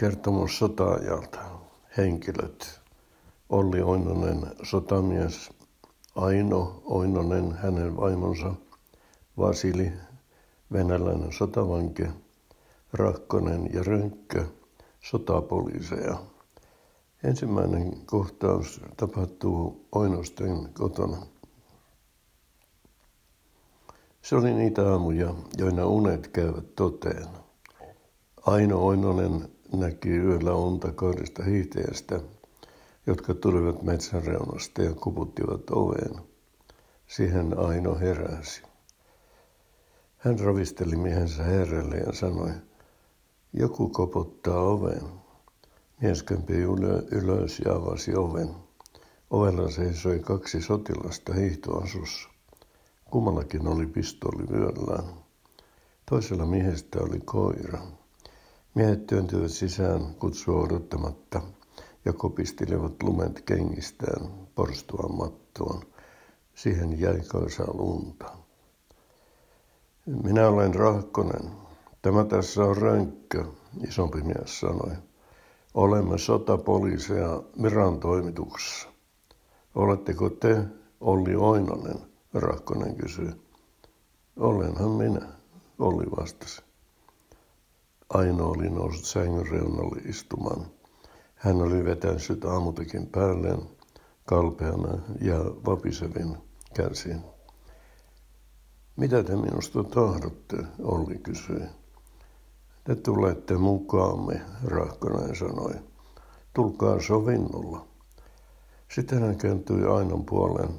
Kertomus sotaajalta. Henkilöt. Olli Oinonen, sotamies. Aino Oinonen, hänen vaimonsa. Vasili, venäläinen sotavanke. Rakkonen ja Rönkkö, sotapoliiseja. Ensimmäinen kohtaus tapahtuu Oinosten kotona. Se oli niitä aamuja, joina unet käyvät toteen. Aino Oinonen näki yöllä unta kahdesta hiihtäjästä, jotka tulivat metsän reunasta ja kuputtivat oveen. Siihen Aino heräsi. Hän ravisteli miehensä herrelle ja sanoi, joku koputtaa oven. Mies kömpi ylös ja avasi oven. Ovella seisoi kaksi sotilasta hiihtoasussa. Kummallakin oli pistooli vyöllään. Toisella miehestä oli koira. Miehet työntyivät sisään kutsua odottamatta ja kopistelivat lumet kengistään porstuan mattoon. Siihen jäi kanssa lunta. Minä olen Rahkonen. Tämä tässä on rönkkö, isompi mies sanoi. Olemme sotapoliiseja Miran toimituksessa. Oletteko te Olli Oinonen? Rahkonen kysyi. Olenhan minä, Olli vastasi. Aino oli noussut sängyn reunalle istumaan. Hän oli vetänyt aamutekin päälleen kalpeana ja vapisevin käsin. Mitä te minusta tahdotte, Olli kysyi. Te tulette mukaamme, Rahkonen sanoi. Tulkaa sovinnolla. Sitten hän kääntyi Ainon puoleen.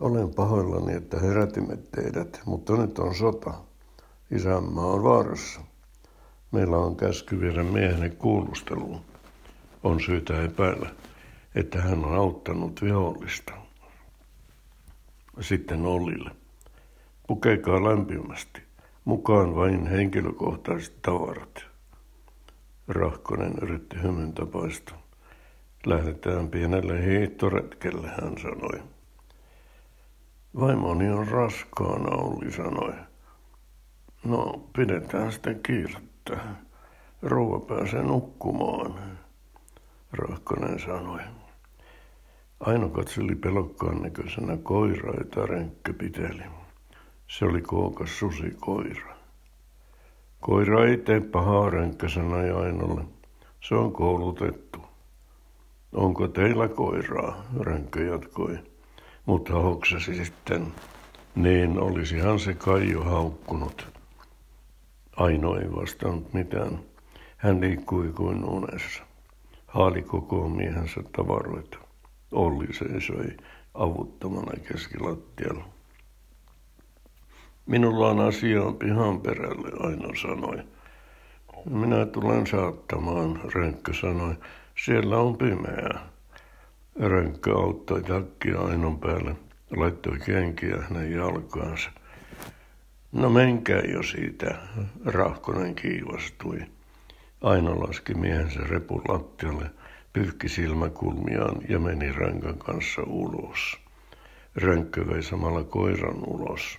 Olen pahoillani, että herätimme teidät, mutta nyt on sota. Isänmaa on vaarassa. Meillä on käsky viedä miehenne kuulusteluun. On syytä epäillä, että hän on auttanut vihollista. Sitten Ollille. Pukekaa lämpimästi. Mukaan vain henkilökohtaiset tavarat. Rahkonen yritti hymyn tapaista. Lähdetään pienelle hiihtoretkelle, hän sanoi. Vaimoni on raskaana, Olli sanoi. No, pidetään sitä kiirettä. Rouva pääsee nukkumaan, Rahkonen sanoi. Aino katseli pelokkaan näköisenä koiraa, jota Renkkö piteli. Se oli kookas susikoira. Koira ei tee pahaa, Renkkö sanoi Ainolle. Se on koulutettu. Onko teillä koiraa, Renkkö jatkoi. Mutta hoksasi sitten, niin olisihan se Kaijo haukkunut. Aino ei vastannut mitään. Hän liikkui kuin unessa. Haali koko miehensä tavaroita. Olli seisoi avuttomana keskilattialla. Minulla on asiaa pihan perälle, Aino sanoi. Minä tulen saattamaan, Rönkkö sanoi. Siellä on pimeää. Rönkkö auttoi takkia Ainon päälle, laittoi kenkiä hänen jalkaansa. No menkää jo siitä, Rahkonen kiivastui. Aino laski miehensä repun lattialle, pyyhki silmäkulmiaan ja meni ränkan kanssa ulos. Rönkkö vei samalla koiran ulos.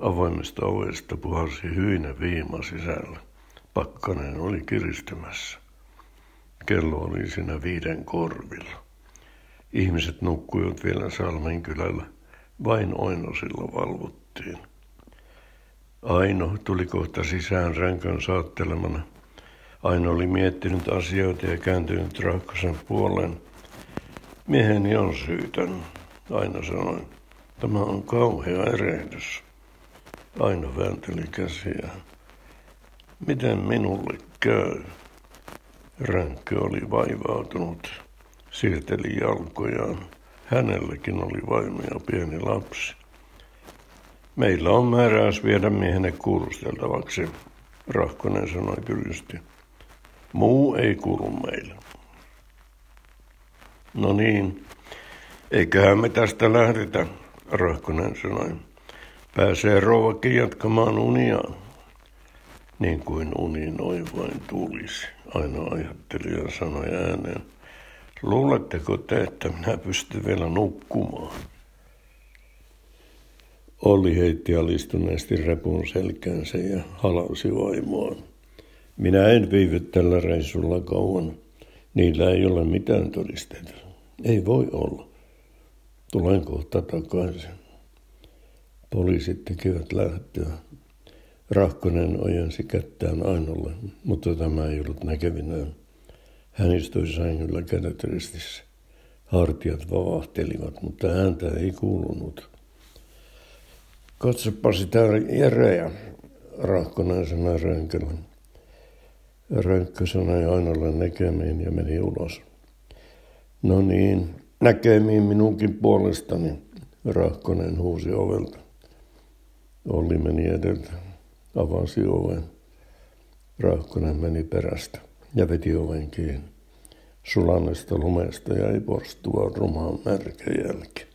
Avoimesta ovesta puhalsi hyinen viima sisällä. Pakkanen oli kiristymässä. Kello oli siinä viiden korvilla. Ihmiset nukkuivat vielä Salmen kylällä. Vain Oinosilla valvottiin. Aino tuli kohta sisään ränkan saattelemana. Aino oli miettinyt asioita ja kääntynyt Rahkosen puoleen. Mieheni on syytön, Aino sanoi. Tämä on kauhea erehdys. Aino väänteli käsiä. Miten minulle käy? Ränkkö oli vaivautunut, siirteli jalkojaan. Hänelläkin oli vaimo ja pieni lapsi. Meillä on määräys viedä miehenne kuulusteltavaksi, Rahkonen sanoi kylysti. Muu ei kuulu meille. No niin, eiköhän me tästä lähdetä, Rahkonen sanoi. Pääsee rouvakin jatkamaan uniaan. Niin kuin uni noin vain tulisi, aina ajatteli ja sanoi ääneen. Luuletteko te, että minä pystyn vielä nukkumaan? Olli heitti alistuneesti repun selkäänsä ja halausi vaimoaan. Minä en viivy tällä reissulla kauan. Niillä ei ole mitään todisteita. Ei voi olla. Tulen kohta takaisin. Poliisit tekivät lähtöä. Rahkonen ojensi kättään Ainolle, mutta tämä ei ollut näkevinään. Hän istui sängyllä kädet ristissä. Hartiat vavahtelivat, mutta ääntä ei kuulunut. Katsopa sitä järeä, Rahkonen sanoi Rönkölle. Rönkkö sanoi Ainolle näkemiin ja meni ulos. No niin, näkemiin minunkin puolestani, Rahkonen huusi ovelta. Olli meni edeltä, avasi oven. Rahkonen meni perästä ja veti oven kiinni. Sulannesta lumesta jäi porstua rumaan märkä jälki.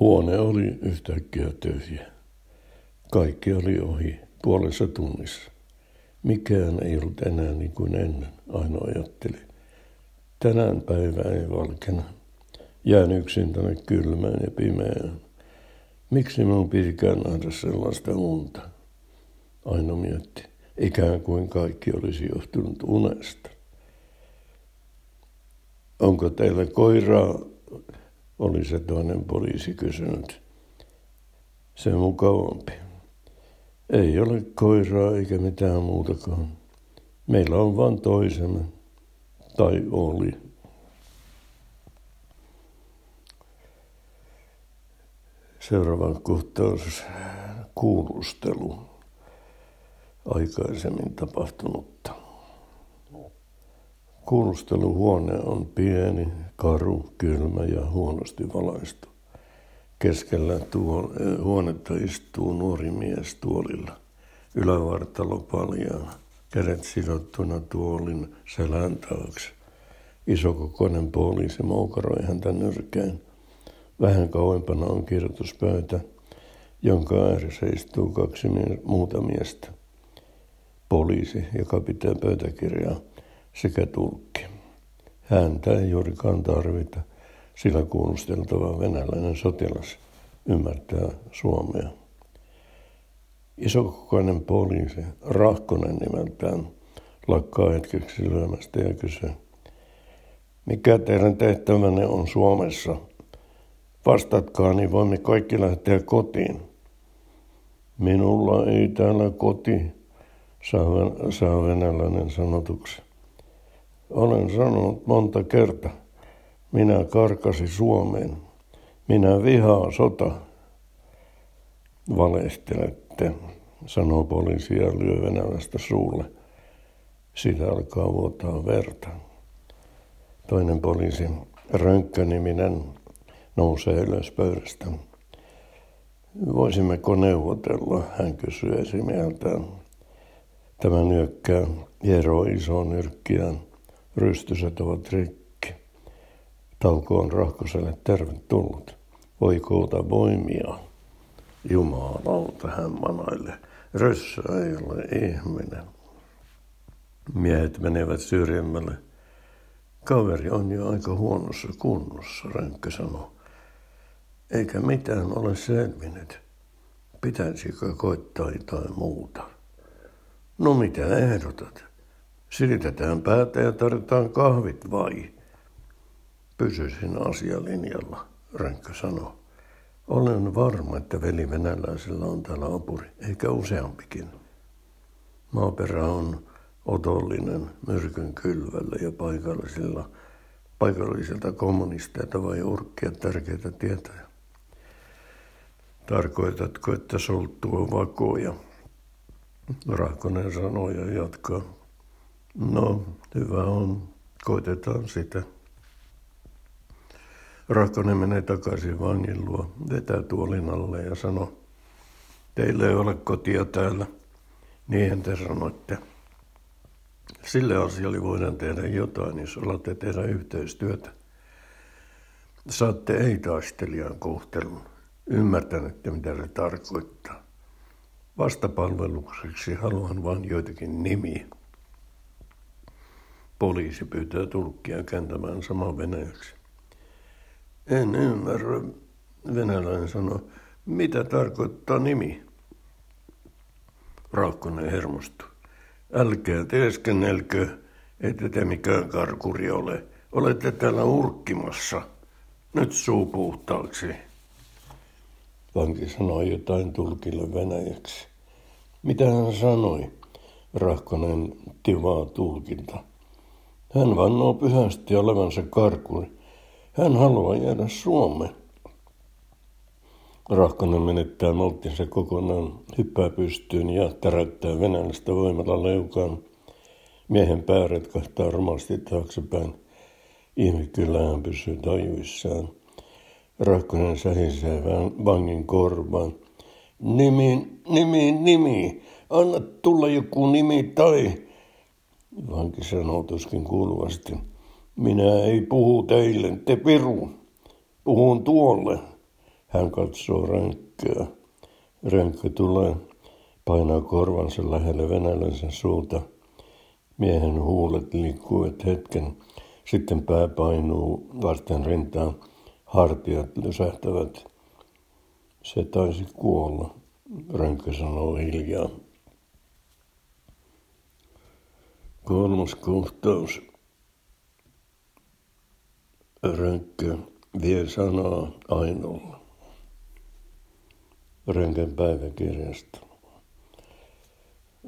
Huone oli yhtäkkiä tyhjä. Kaikki oli ohi puolessa tunnissa. Mikään ei ollut enää niin kuin ennen, aina ajatteli. Tänään päivä ei valkena. Jään yksin tänne kylmään ja pimeään. Miksi minun pitikään nähdä sellaista unta? Aino mietti, ikään kuin kaikki olisi johtunut unesta. Onko teillä koiraa? Oli se toinen poliisi kysynyt. Se mukavampi. Ei ole koiraa eikä mitään muutakaan. Meillä on vain toisemme. Tai oli. Seuraava kohtaus. Kuulustelu. Aikaisemmin tapahtunutta. Kuulusteluhuone on pieni, karu, kylmä ja huonosti valaistu. Keskellä tuo, huonetta istuu nuori mies tuolilla, ylävartalo paljaan, kädet sidottuna tuolin selän taakse. Isokokoinen poliisi moukaroi häntä nyrkeen. Vähän kauempana on kirjoituspöytä, jonka ääressä istuu kaksi muuta miestä. Poliisi, joka pitää pöytäkirjaa, sekä tulkki. Häntä ei juurikaan tarvita, sillä kuulusteltava venäläinen sotilas ymmärtää suomea. Isokokoinen poliisi, Rahkonen nimeltään, lakkaa hetkeksi lyömästä ja kysyy. Mikä teidän tehtävänne on Suomessa? Vastatkaa, niin voimme kaikki lähteä kotiin. Minulla ei täällä koti, saa venäläinen sanotuksi. Olen sanonut monta kertaa. Minä karkasin Suomeen. Minä vihaan sota. Valehtelette, sanoo poliisi ja lyö venäläistä suulle. Siitä alkaa vuotaa verta. Toinen poliisi, Rönkköniminen, nousee ylös pöydästä. Voisimmeko neuvotella, hän kysyy esimieltään. Tämä nyökkää, hieroo isoa nyrkkiään. Rystyset ovat rikki. Talkoon Rahkoselle tervetullut. Voi koota voimia. Jumalauta hän manaille. Rössö ei ole ihminen. Miehet menevät syrjemmälle. Kaveri on jo aika huonossa kunnossa, Rönkkö sanoi. Eikä mitään ole selvinnyt. Pitäisikö koittaa jotain muuta? No mitä ehdotat? Silitetään päätä ja tarvitaan kahvit vai? Pysyisin asialinjalla, Rönkkö sanoi. Olen varma, että veli venäläisellä on täällä apuri, eikä useampikin. Maaperä on otollinen myrkyn kylvällä ja paikallisilla, paikallisilta kommunisteilta vai urkkia tärkeitä tietoja. Tarkoitatko, että solttu on vakoja? Rahkonen sanoi ja jatkaa. No, hyvä on. Koitetaan sitä. Rahkonen menee takaisin vangin luo, vetää tuolin alle ja sanoo, teille ei ole kotia täällä. Niin te sanoitte. Sille asialle voidaan tehdä jotain, jos alatte tehdä yhteistyötä. Saatte ei-taistelijan kohtelun. Ymmärtänyt, mitä se tarkoittaa. Vastapalvelukseksi haluan vain joitakin nimiä. Poliisi pyytää tulkkia kääntämään saman venäjäksi. En ymmärrä, venäläinen sanoi. Mitä tarkoittaa nimi? Raukkonen hermostui. Älkää teeskennelkö, ette te mikään karkuri ole. Olette täällä urkkimassa. Nyt suu puhtaaksi. Vanki sanoi jotain tulkille venäjäksi. Mitä hän sanoi? Rahkonen tivaa tulkinta. Hän vannoo pyhästi olevansa karkuri. Hän haluaa jäädä Suomeen. Rahkonen menettää malttinsa kokonaan, hyppää pystyyn ja täräyttää venäläistä voimalla leukaan. Miehen pää retkahtaa romasti taaksepäin. Ihme kyllä hän pysyy tajuissaan. Rahkonen sähisee vangin korvaan. Nimi, nimi, nimi. Anna tulla joku nimi tai... Vanki sanoo tuskin kuuluvasti. Minä ei puhu teille, te piru. Puhun tuolle. Hän katsoo rönkköä. Rönkkö tulee, painaa korvansa lähelle venäläisen suuta. Miehen huulet liikkuvat hetken, sitten pää painuu varten rintaan, hartiat lysähtävät. Se taisi kuolla, Rönkkö sanoo hiljaa. Kolmas kohtaus. Rönkkö vie sanaa Ainolla. Rönkön päiväkirjasta.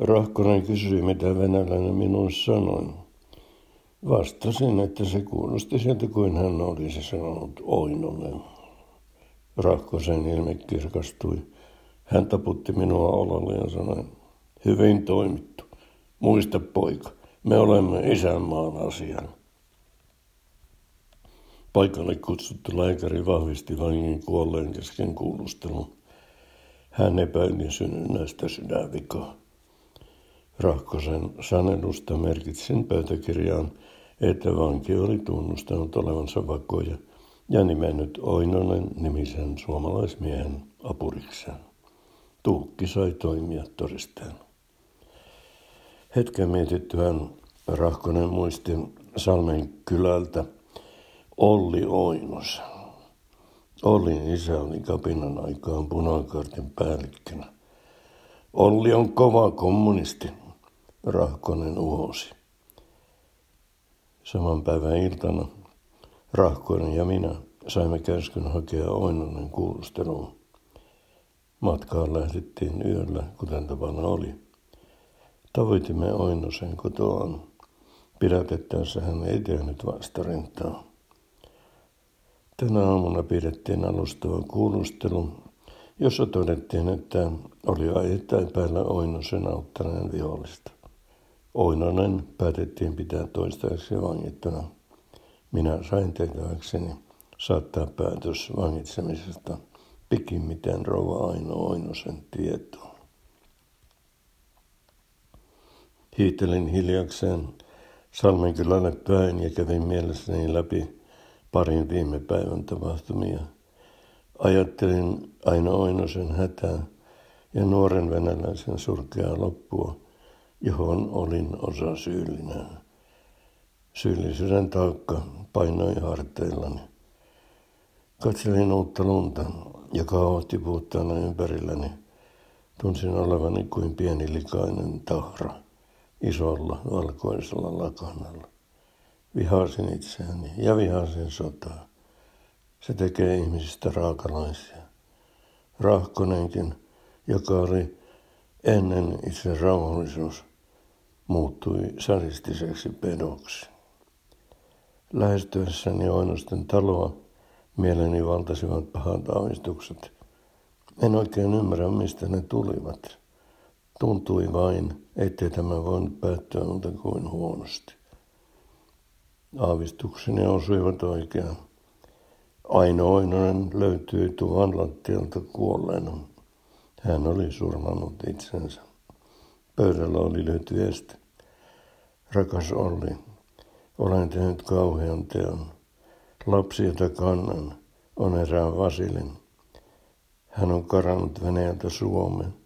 Rahkonen kysyi, mitä venäläinen minulle sanoi. Vastasin, että se kuulosti sieltä kuin hän olisi sanonut Oinonen. Rahkosen ilme kirkastui. Hän taputti minua olalle ja sanoi, hyvin toimittu. Muista poika, me olemme isänmaan asian. Paikalle kutsuttu lääkäri vahvisti vangin kuolleen kesken kuulustelun. Hän epäili synnynnäistä sydänvikaa. Rahkosen sanelusta merkitsin pöytäkirjaan, että vanki oli tunnustanut olevansa vakoja ja nimennyt Oinonen nimisen suomalaismiehen apurikseen. Tuukki sai toimia todisteen. Hetken mietittyään Rahkonen muisti Salmen kylältä Olli Oinosen. Ollin isä oli kapinan aikaan punakartin päällikkönä. Olli on kova kommunisti, Rahkonen uhosi. Saman päivän iltana Rahkonen ja minä saimme käskyn hakea Oinonen kuulusteluun. Matkaan lähdettiin yöllä, kuten tapana oli. Tavoitimme Oinosen kotoaan. Pidätettäessä hän ei tehnyt vastarintaa. Tänä aamuna pidettiin alustava kuulustelu, jossa todettiin, että oli ajettain päällä Oinosen auttaneen vihollista. Oinonen päätettiin pitää toistaiseksi vangittuna. Minä sain tehtäväkseni saattaa päätös vangitsemisesta pikimmiten rouva Aino Oinosen tietoon. Hiihtelin hiljakseen Salmenkylälle päin ja kävin mielessäni läpi parin viime päivän tapahtumia. Ajattelin aina Oinosen hätää ja nuoren venäläisen surkeaa loppua, johon olin osa syyllinen. Syyllisyyden taakka painoi harteillani. Katselin uutta lunta, joka ohti puhtaana ympärilläni. Tunsin olevani kuin pieni likainen tahra isolla valkoisella lakanalla. Vihasin itseäni ja vihasin sotaa. Se tekee ihmisistä raakalaisia. Rahkonenkin, joka oli ennen itse rauhallisuus, muuttui sadistiseksi pedoksi. Lähestyessäni Oinosten taloa mieleni valtasivat pahat aavistukset. En oikein ymmärrä, mistä ne tulivat. Tuntui vain, ettei tämä voinut päättyä muuta kuin huonosti. Aavistukseni osuivat oikeaan. Aino Oinonen löytyi tuvan lattialta kuolleena. Hän oli surmannut itsensä. Pöydällä oli lyhyt viesti. Rakas Olli, olen tehnyt kauhean teon. Lapsi, jota kannan, on erään Vasilin. Hän on karannut Venäjältä Suomeen.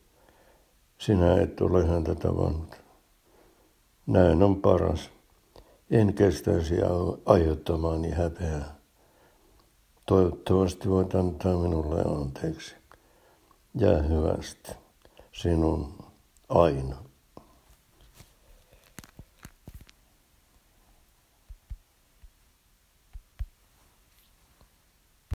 Sinä et ole häntä tavannut. Näin on paras. En kestäisi aiheuttamaani häpeää. Toivottavasti voit antaa minulle anteeksi. Jää hyvästi. Sinun aina.